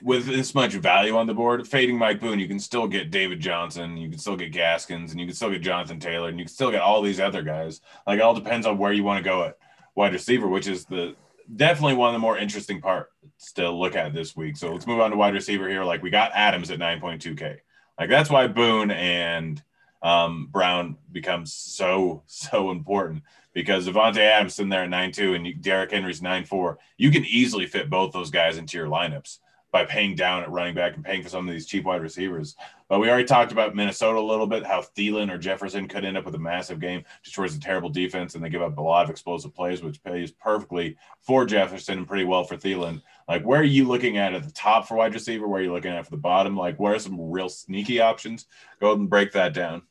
with this much value on the board, fading Mike Boone, you can still get David Johnson, you can still get Gaskins, and you can still get Jonathan Taylor, and you can still get all these other guys. Like it all depends on where you want to go at wide receiver, which is the definitely one of the more interesting parts to look at this week. So let's move on to wide receiver here. Like we got Adams at 9.2K. Like that's why Boone and um, Brown becomes so so important because Davante Adams in there at 9.2 and Derrick Henry's 9.4. You can easily fit both those guys into your lineups by paying down at running back and paying for some of these cheap wide receivers. But we already talked about Minnesota a little bit, how Thielen or Jefferson could end up with a massive game towards a terrible defense, and they give up a lot of explosive plays, which pays perfectly for Jefferson and pretty well for Thielen. Like, where are you looking at at the top for wide receiver? Where are you looking at for the bottom? Like, where are some real sneaky options? Go ahead and break that down.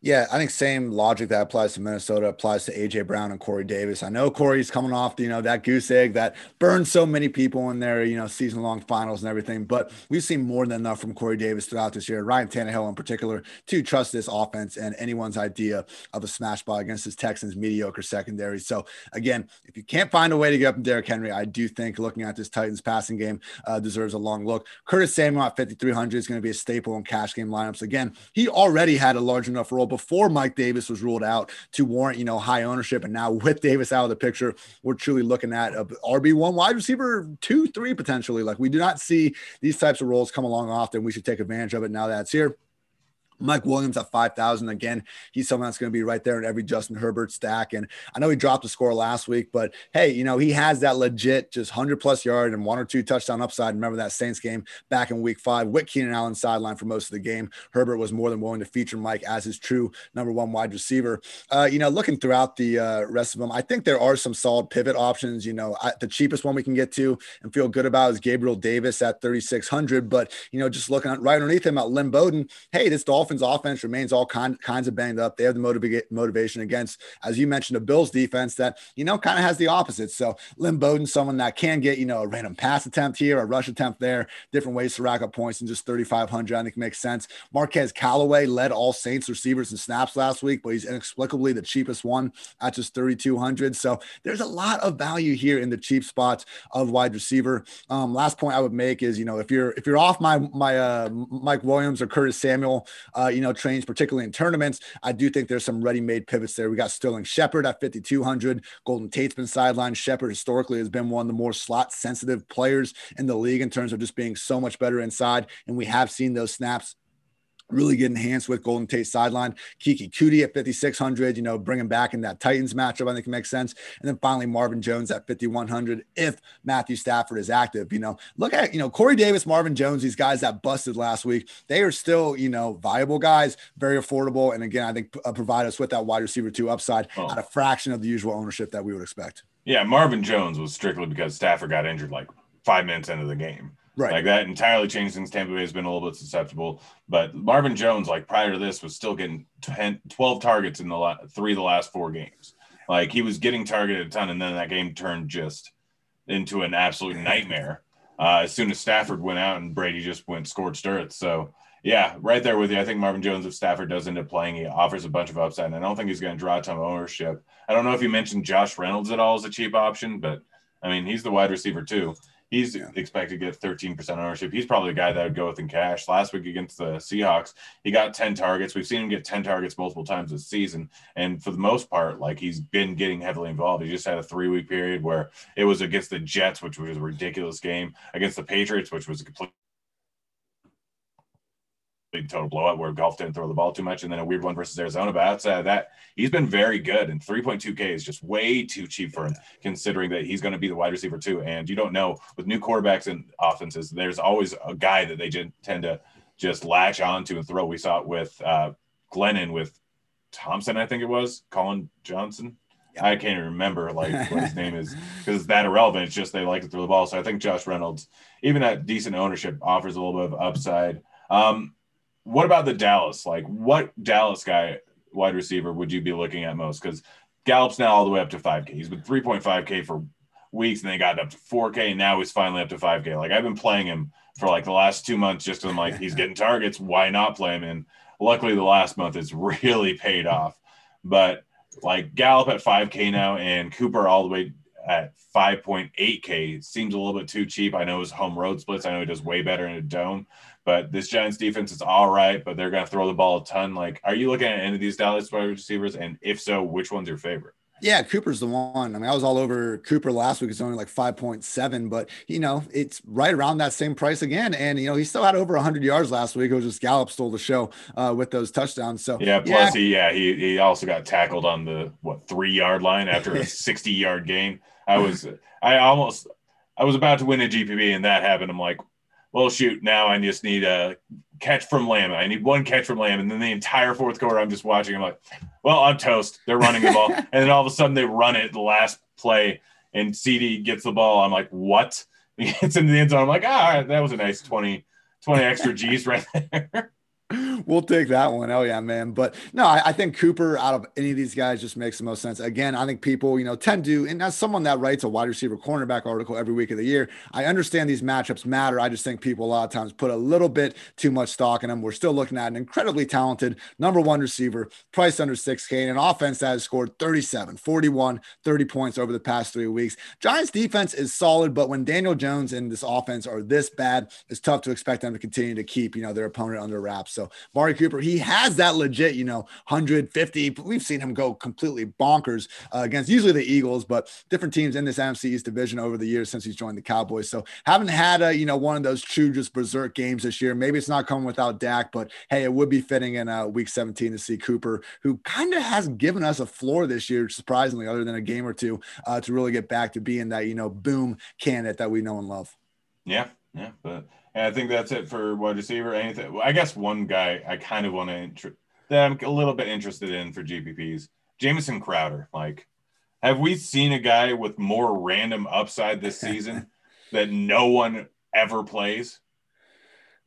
Yeah, I think same logic that applies to Minnesota applies to AJ Brown and Corey Davis. I know Corey's coming off, you know, that goose egg that burned so many people in their, you know, season long finals and everything. But we've seen more than enough from Corey Davis throughout this year, Ryan Tannehill in particular, to trust this offense and anyone's idea of a smash ball against this Texans mediocre secondary. So again, if you can't find a way to get up in Derrick Henry, I do think looking at this Titans passing game uh, deserves a long look. Curtis Samuel at 5,300 is going to be a staple in cash game lineups. Again, he already had a large enough role before Mike Davis was ruled out to warrant, you know, high ownership. And now with Davis out of the picture, we're truly looking at a RB1 wide receiver, two, three potentially. Like we do not see these types of roles come along often. We should take advantage of it now that's here. Mike Williams at 5,000. Again, he's someone that's going to be right there in every Justin Herbert stack. And I know he dropped a score last week, but hey, you know, he has that legit just 100 plus yard and one or two touchdown upside. Remember that Saints game back in week five with Keenan Allen sideline for most of the game. Herbert was more than willing to feature Mike as his true number one wide receiver. Uh, you know, looking throughout the uh, rest of them, I think there are some solid pivot options. You know, I, the cheapest one we can get to and feel good about is Gabriel Davis at 3,600. But, you know, just looking at right underneath him at Lynn Bowden, hey, this Dolphins Dolphins offense remains all kind, kinds of banged up. They have the motiv- motivation against, as you mentioned, a Bills defense that, you know, kind of has the opposite. So Lynn Bowden, someone that can get, you know, a random pass attempt here, a rush attempt there, different ways to rack up points and just 3,500, I think makes sense. Marquez Callaway led all Saints receivers and snaps last week, but he's inexplicably the cheapest one at just 3,200. So there's a lot of value here in the cheap spots of wide receiver. Um, last point I would make is, you know, if you're, if you're off my, my, uh, Mike Williams or Curtis Samuel, uh, you know, trains, particularly in tournaments. I do think there's some ready-made pivots there. We got Sterling Shepard at 5,200. Golden Tate's been sidelined. Shepard historically has been one of the more slot-sensitive players in the league in terms of just being so much better inside, and we have seen those snaps really get enhanced with Golden Tate sideline. Keke Coutee at 5,600, you know, bring him back in that Titans matchup, I think it makes sense. And then finally, Marvin Jones at 5,100 if Matthew Stafford is active. You know, look at, you know, Corey Davis, Marvin Jones, these guys that busted last week, they are still, you know, viable guys, very affordable. And again, I think uh, provide us with that wide receiver two upside oh. at a fraction of the usual ownership that we would expect. Yeah, Marvin Jones was strictly because Stafford got injured like five minutes into the game. Right. Like that entirely changed things. Tampa Bay has been a little bit susceptible, but Marvin Jones, like prior to this, was still getting 10, 12 targets in the la- three of the last four games. Like he was getting targeted a ton, and then that game turned just into an absolute nightmare. Uh, as soon as Stafford went out and Brady just went scorched earth. So yeah, right there with you. I think Marvin Jones, if Stafford does end up playing, he offers a bunch of upside. And I don't think he's going to draw a ton of ownership. I don't know if you mentioned Josh Reynolds at all as a cheap option, but I mean, he's the wide receiver too. He's yeah. expected to get 13% ownership. He's probably the guy that would go with in cash. Last week against the Seahawks, he got 10 targets. We've seen him get 10 targets multiple times this season. And for the most part, like he's been getting heavily involved. He just had a three week period where it was against the Jets, which was a ridiculous game, against the Patriots, which was a complete total blowout where Goff didn't throw the ball too much, and then a weird one versus Arizona. But outside of that, he's been very good. And 3.2K is just way too cheap for him, considering that he's going to be the wide receiver too. And you don't know with new quarterbacks and offenses, there's always a guy that they tend to just latch onto and throw. We saw it with uh, Glennon with Thompson, I think it was Collin Johnson. I can't even remember like what his name is because it's that irrelevant. It's just they like to throw the ball. So I think Josh Reynolds, even at decent ownership, offers a little bit of upside. Um, what about the Dallas? Like, what Dallas guy wide receiver would you be looking at most? Because Gallup's now all the way up to 5K. He's been 3.5K for weeks, and they got up to 4K. And now he's finally up to 5K. Like, I've been playing him for like the last two months just because I'm like, he's getting targets. Why not play him? And luckily, the last month it's really paid off. But like Gallup at 5K now, and Cooper all the way at 5.8K seems a little bit too cheap. I know his home road splits. I know he does way better in a dome, but this Giants defense is all right, but they're going to throw the ball a ton. Like, are you looking at any of these Dallas wide receivers? And if so, which one's your favorite? Yeah, Cooper's the one. I mean, I was all over Cooper last week. It's only like 5.7, but you know, it's right around that same price again. And you know, he still had over 100 yards last week. It was just Gallup stole the show uh, with those touchdowns. So yeah, plus yeah. he yeah he he also got tackled on the what three yard line after a 60 yard game. I was I almost I was about to win a GPP and that happened. I'm like, well, shoot, now I just need a catch from Lamb. I need one catch from Lamb. And then the entire fourth quarter, I'm just watching. I'm like, well, I'm toast. They're running the ball. and then all of a sudden they run it the last play and CD gets the ball. I'm like, what? He gets into the end zone. I'm like, ah, all right, that was a nice 20, 20 extra G's right there we'll take that one. Oh yeah, man. But no, I, I, think Cooper out of any of these guys just makes the most sense. Again, I think people, you know, tend to, and as someone that writes a wide receiver cornerback article every week of the year, I understand these matchups matter. I just think people a lot of times put a little bit too much stock in them. We're still looking at an incredibly talented number one receiver, priced under 6K, and an offense that has scored 37, 41, 30 points over the past three weeks. Giants defense is solid, but when Daniel Jones and this offense are this bad, it's tough to expect them to continue to keep, you know, their opponent under wraps. So Mari Cooper, he has that legit, you know, 150. We've seen him go completely bonkers uh, against usually the Eagles, but different teams in this NFC East division over the years since he's joined the Cowboys. So haven't had a, you know, one of those true just berserk games this year. Maybe it's not coming without Dak, but hey, it would be fitting in uh, week 17 to see Cooper, who kind of has given us a floor this year, surprisingly, other than a game or two, uh, to really get back to being that, you know, boom candidate that we know and love. Yeah. Yeah. But and I think that's it for wide receiver. Anything? Well, I guess one guy I kind of want to int- that I'm a little bit interested in for GPPs, Jamison Crowder. Like, have we seen a guy with more random upside this season that no one ever plays?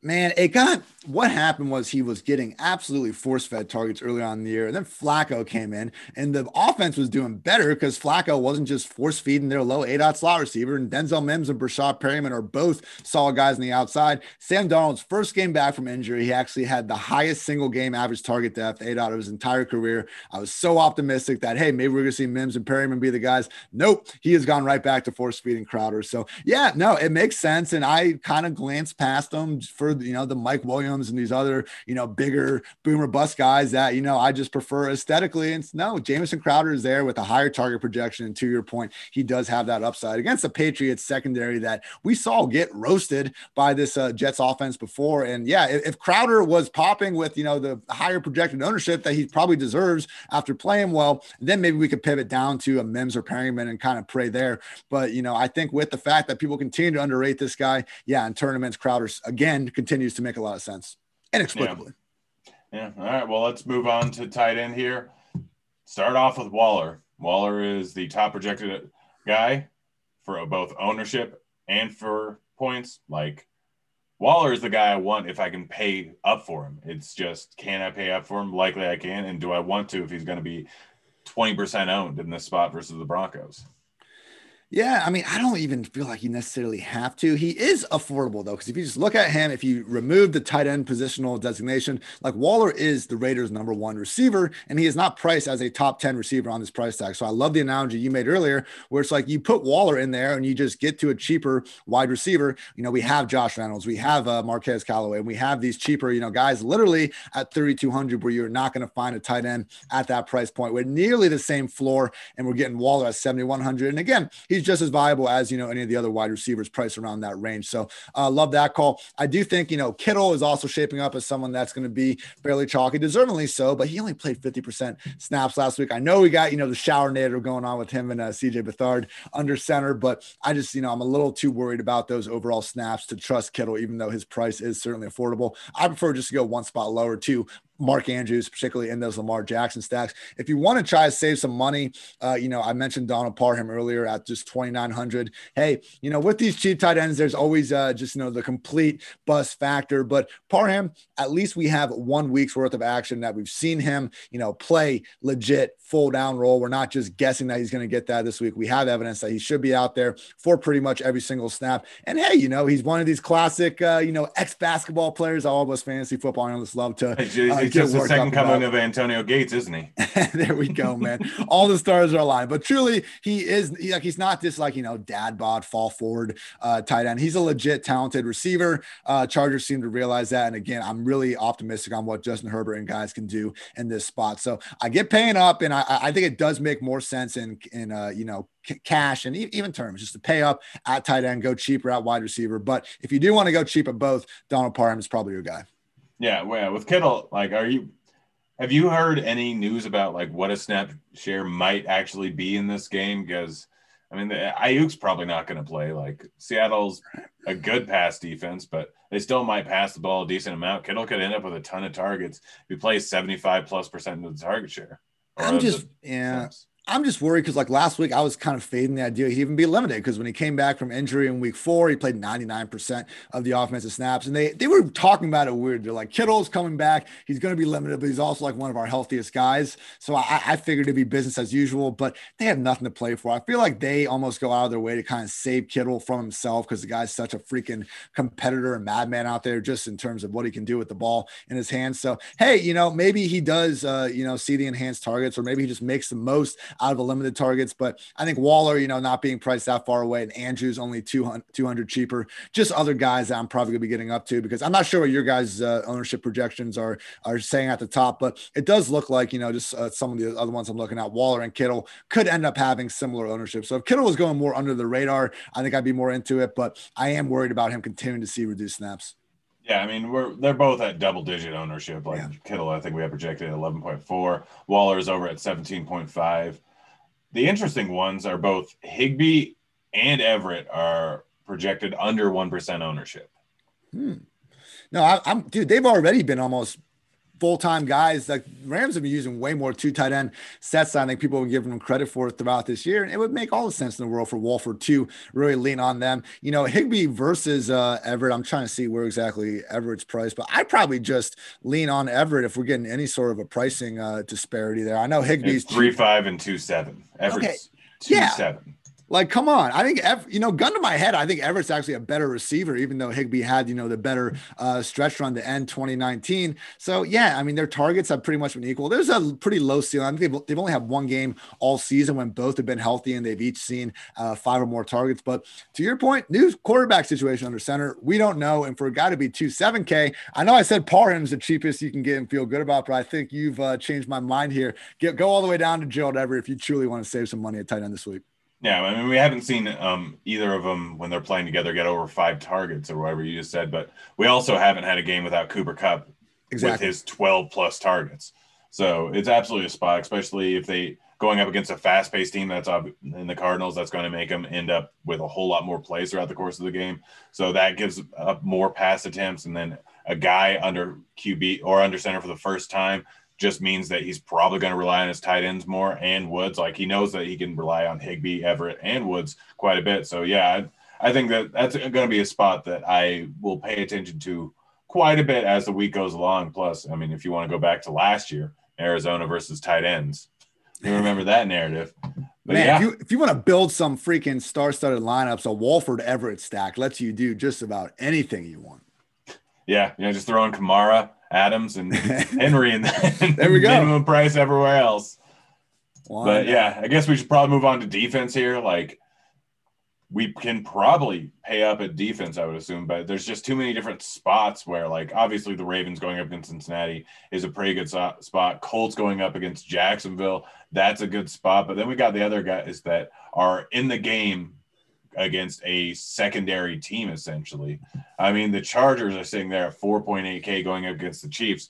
Man, it got what happened was he was getting absolutely force fed targets early on in the year. And then Flacco came in, and the offense was doing better because Flacco wasn't just force feeding their low A dot slot receiver. And Denzel Mims and Breshad Perriman are both solid guys on the outside. Sam Darnold's first game back from injury, he actually had the highest single game average target depth, A dot, of his entire career. I was so optimistic that, hey, maybe we're going to see Mims and Perriman be the guys. Nope, he has gone right back to force feeding Crowder. So, yeah, no, it makes sense. And I kind of glanced past them for you know, the Mike Williams and these other, you know, bigger boomer bust guys that, you know, I just prefer aesthetically. And no, Jamison Crowder is there with a higher target projection. And to your point, he does have that upside against the Patriots secondary that we saw get roasted by this uh, Jets offense before. And yeah, if, if Crowder was popping with, you know, the higher projected ownership that he probably deserves after playing well, then maybe we could pivot down to a Mims or Perriman and kind of pray there. But, you know, I think with the fact that people continue to underrate this guy, yeah, in tournaments, Crowder again continues to make a lot of sense inexplicably. Yeah. yeah. All right. Well, let's move on to tight end here. Start off with Waller. Waller is the top projected guy for both ownership and for points. Like Waller is the guy I want if I can pay up for him. It's just can I pay up for him? Likely I can. And do I want to if he's going to be 20% owned in this spot versus the Broncos? Yeah, I mean, I don't even feel like you necessarily have to. He is affordable though, because if you just look at him, if you remove the tight end positional designation, like Waller is the Raiders' number one receiver, and he is not priced as a top 10 receiver on this price tag. So I love the analogy you made earlier, where it's like you put Waller in there and you just get to a cheaper wide receiver. You know, we have Josh Reynolds, we have uh, Marquez Callaway, and we have these cheaper, you know, guys literally at 3,200 where you're not going to find a tight end at that price point with nearly the same floor, and we're getting Waller at 7,100. And again, he's he's just as viable as you know any of the other wide receivers priced around that range. So uh, love that call. I do think you know Kittle is also shaping up as someone that's going to be fairly chalky, deservingly so. But he only played 50% snaps last week. I know we got you know the shower nader going on with him and uh, CJ Beathard under center, but I just you know I'm a little too worried about those overall snaps to trust Kittle, even though his price is certainly affordable. I prefer just to go one spot lower too. Mark Andrews, particularly in those Lamar Jackson stacks. If you want to try to save some money, uh, you know, I mentioned Donald Parham earlier at just 2,900. Hey, you know, with these cheap tight ends, there's always uh, just, you know, the complete bust factor. But Parham, at least we have one week's worth of action that we've seen him, you know, play legit full down role. We're not just guessing that he's going to get that this week. We have evidence that he should be out there for pretty much every single snap. And hey, you know, he's one of these classic, uh, you know, ex basketball players all of us fantasy football analysts love to. Uh, just the second coming about. of Antonio Gates, isn't he? there we go, man. All the stars are aligned. But truly, he is he, like he's not this like you know dad bod fall forward uh, tight end. He's a legit talented receiver. Uh, Chargers seem to realize that, and again, I'm really optimistic on what Justin Herbert and guys can do in this spot. So I get paying up, and I, I think it does make more sense in in uh, you know cash and even terms just to pay up at tight end, go cheaper at wide receiver. But if you do want to go cheap at both, Donald Parham is probably your guy. Yeah, well, with Kittle, like, are you? Have you heard any news about like what a snap share might actually be in this game? Because I mean, the Aiyuk's probably not going to play. Like Seattle's a good pass defense, but they still might pass the ball a decent amount. Kittle could end up with a ton of targets if he plays seventy five plus percent of the target share. I'm just yeah. Sense. I'm just worried because like last week I was kind of fading the idea he'd even be limited because when he came back from injury in week four, he played 99% of the offensive snaps. And they they were talking about it weird. They're like, Kittle's coming back. He's going to be limited, but he's also like one of our healthiest guys. So I, I figured it'd be business as usual, but they have nothing to play for. I feel like they almost go out of their way to kind of save Kittle from himself because the guy's such a freaking competitor and madman out there just in terms of what he can do with the ball in his hands. So hey, you know, maybe he does uh, you know, see the enhanced targets, or maybe he just makes the most out of the limited targets. But I think Waller, you know, not being priced that far away, and Andrews only 200, 200 cheaper. Just other guys that I'm probably going to be getting up to because I'm not sure what your guys' uh, ownership projections are are saying at the top, but it does look like you know just uh, some of the other ones I'm looking at. Waller and Kittle could end up having similar ownership. So if Kittle was going more under the radar, I think I'd be more into it. But I am worried about him continuing to see reduced snaps. Yeah, I mean we're they're both at double digit ownership. Like yeah. Kittle, I think we have projected at eleven point four. Waller is over at seventeen point five. The interesting ones are both Higbee and Everett are projected under one percent ownership. Hmm. No, I, am dude. They've already been almost full time guys. Like Rams have been using way more two tight end sets. I think people would give them credit for it throughout this year, and it would make all the sense in the world for Wolford to really lean on them. You know, Higbee versus uh, Everett. I'm trying to see where exactly Everett's price, but I probably just lean on Everett if we're getting any sort of a pricing uh, disparity there. I know Higbee's it's three five and two seven. Everett's okay. two yeah. seven Like, come on. I think, you know, gun to my head, I think Everett's actually a better receiver, even though Higbee had, you know, the better uh, stretch run to end 2019. So, yeah, I mean, their targets have pretty much been equal. There's a pretty low ceiling. I think they've, they've only had one game all season when both have been healthy and they've each seen uh, five or more targets. But to your point, new quarterback situation under center, we don't know. And for a guy to be 2 7K, I know I said Parham's the cheapest you can get and feel good about, but I think you've uh, changed my mind here. Get, go all the way down to Gerald Everett if you truly want to save some money at tight end this week. Yeah, I mean, we haven't seen um, either of them when they're playing together get over five targets or whatever you just said, but we also haven't had a game without Cooper Kupp exactly. with his 12 plus targets. So it's absolutely a spot, especially if they going up against a fast paced team that's up in the Cardinals, that's going to make them end up with a whole lot more plays throughout the course of the game. So that gives up more pass attempts. And then a guy under QB or under center for the first time just means that he's probably going to rely on his tight ends more and Woods. Like he knows that he can rely on Higbee, Everett, and Woods quite a bit. So yeah, I, I think that that's going to be a spot that I will pay attention to quite a bit as the week goes along. Plus, I mean, if you want to go back to last year, Arizona versus tight ends, you remember that narrative. But Man, yeah. if you if you want to build some freaking star-studded lineups, a Wolford Everett stack lets you do just about anything you want. Yeah, you know, just throw in Kamara, Adams and Henry, and then there we go. Minimum price everywhere else. But yeah, I guess we should probably move on to defense here. Like we can probably pay up at defense, I would assume, but there's just too many different spots where, like, obviously the Ravens going up against Cincinnati is a pretty good so- spot. Colts going up against Jacksonville, that's a good spot. But then we got the other guys that are in the game against a secondary team, essentially. I mean, the Chargers are sitting there at 4.8K going up against the Chiefs.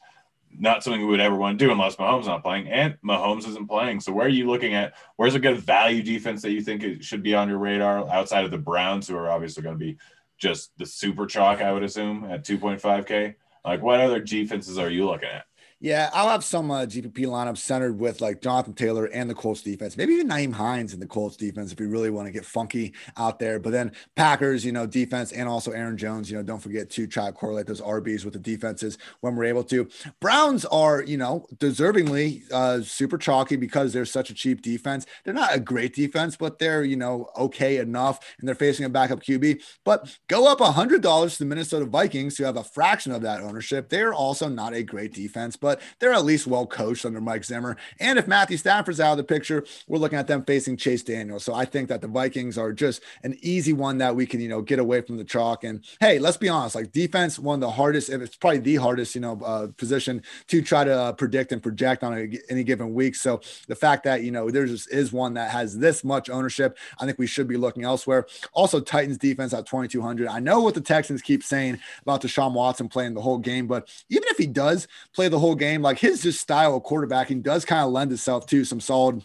Not something we would ever want to do unless Mahomes not playing, and Mahomes isn't playing. So, where are you looking at? Where's a good value defense that you think it should be on your radar outside of the Browns, who are obviously going to be just the super chalk, I would assume, at 2.5K? Like, what other defenses are you looking at? Yeah, I'll have some uh, GPP lineups centered with like Jonathan Taylor and the Colts defense, maybe even Nyheim Hines in the Colts defense if we really want to get funky out there. But then Packers, you know, defense and also Aaron Jones, you know, don't forget to try to correlate those RBs with the defenses when we're able to. Browns are, you know, deservingly uh, super chalky because they're such a cheap defense. They're not a great defense, but they're, you know, okay enough and they're facing a backup QB. But go up $100 to the Minnesota Vikings who have a fraction of that ownership. They're also not a great defense, but but they're at least well coached under Mike Zimmer. And if Matthew Stafford's out of the picture, we're looking at them facing Chase Daniel. So I think that the Vikings are just an easy one that we can, you know, get away from the chalk. And hey, let's be honest, like defense, one of the hardest, if it's probably the hardest, you know, uh, position to try to uh, predict and project on a, any given week. So the fact that, you know, there just is one that has this much ownership, I think we should be looking elsewhere. Also, Titans defense at 2,200. I know what the Texans keep saying about Deshaun Watson playing the whole game, but even if he does play the whole game, game. Like his just style of quarterbacking does kind of lend itself to some solid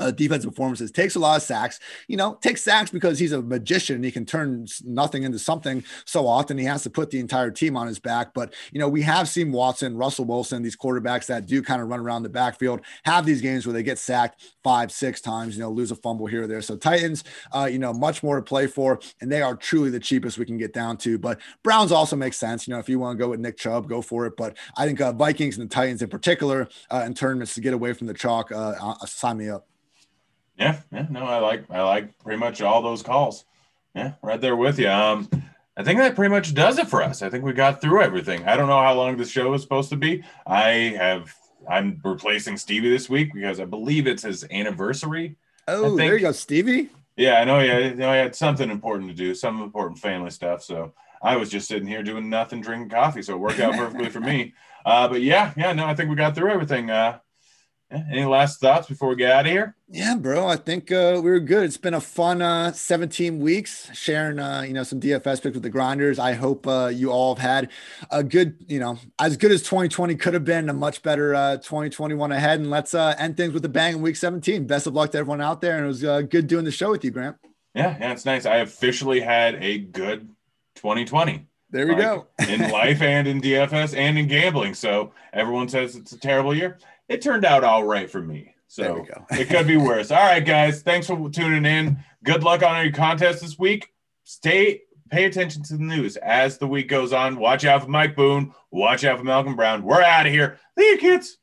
uh, defensive performances, takes a lot of sacks, you know, takes sacks because he's a magician. He can turn nothing into something so often. He has to put the entire team on his back. But, you know, we have seen Watson, Russell Wilson, these quarterbacks that do kind of run around the backfield, have these games where they get sacked five, six times, you know, lose a fumble here or there. So Titans, uh, you know, much more to play for. And they are truly the cheapest we can get down to. But Browns also make sense. You know, if you want to go with Nick Chubb, go for it. But I think uh, Vikings and the Titans in particular uh, in tournaments to get away from the chalk, uh, uh sign me up. Yeah, yeah, no, I like I like pretty much all those calls. Yeah, right there with you. Um, I think that pretty much does it for us. I think we got through everything. I don't know how long the show is supposed to be. I have I'm replacing Stevie this week because I believe it's his anniversary. Oh, there you go, Stevie. Yeah, I know. Yeah, you know, I had something important to do, some important family stuff. So I was just sitting here doing nothing, drinking coffee. So it worked out perfectly for me. Uh, but yeah, yeah, no, I think we got through everything. Uh, any last thoughts before we get out of here? Yeah, bro. I think uh, we were good. It's been a fun uh, 17 weeks sharing, uh, you know, some DFS picks with the grinders. I hope uh, you all have had a good, you know, as good as 2020 could have been, a much better uh, 2021 ahead. And let's uh, end things with a bang in week 17. Best of luck to everyone out there. And it was good doing the show with you, Grant. Yeah, yeah, it's nice. I officially had a good 2020. There we like, go. in life and in DFS and in gambling. So everyone says it's a terrible year it turned out all right for me. So it could be worse. All right, guys. Thanks for tuning in. Good luck on your contest this week. Stay pay attention to the news as the week goes on. Watch out for Mike Boone. Watch out for Malcolm Brown. We're out of here. See you, kids.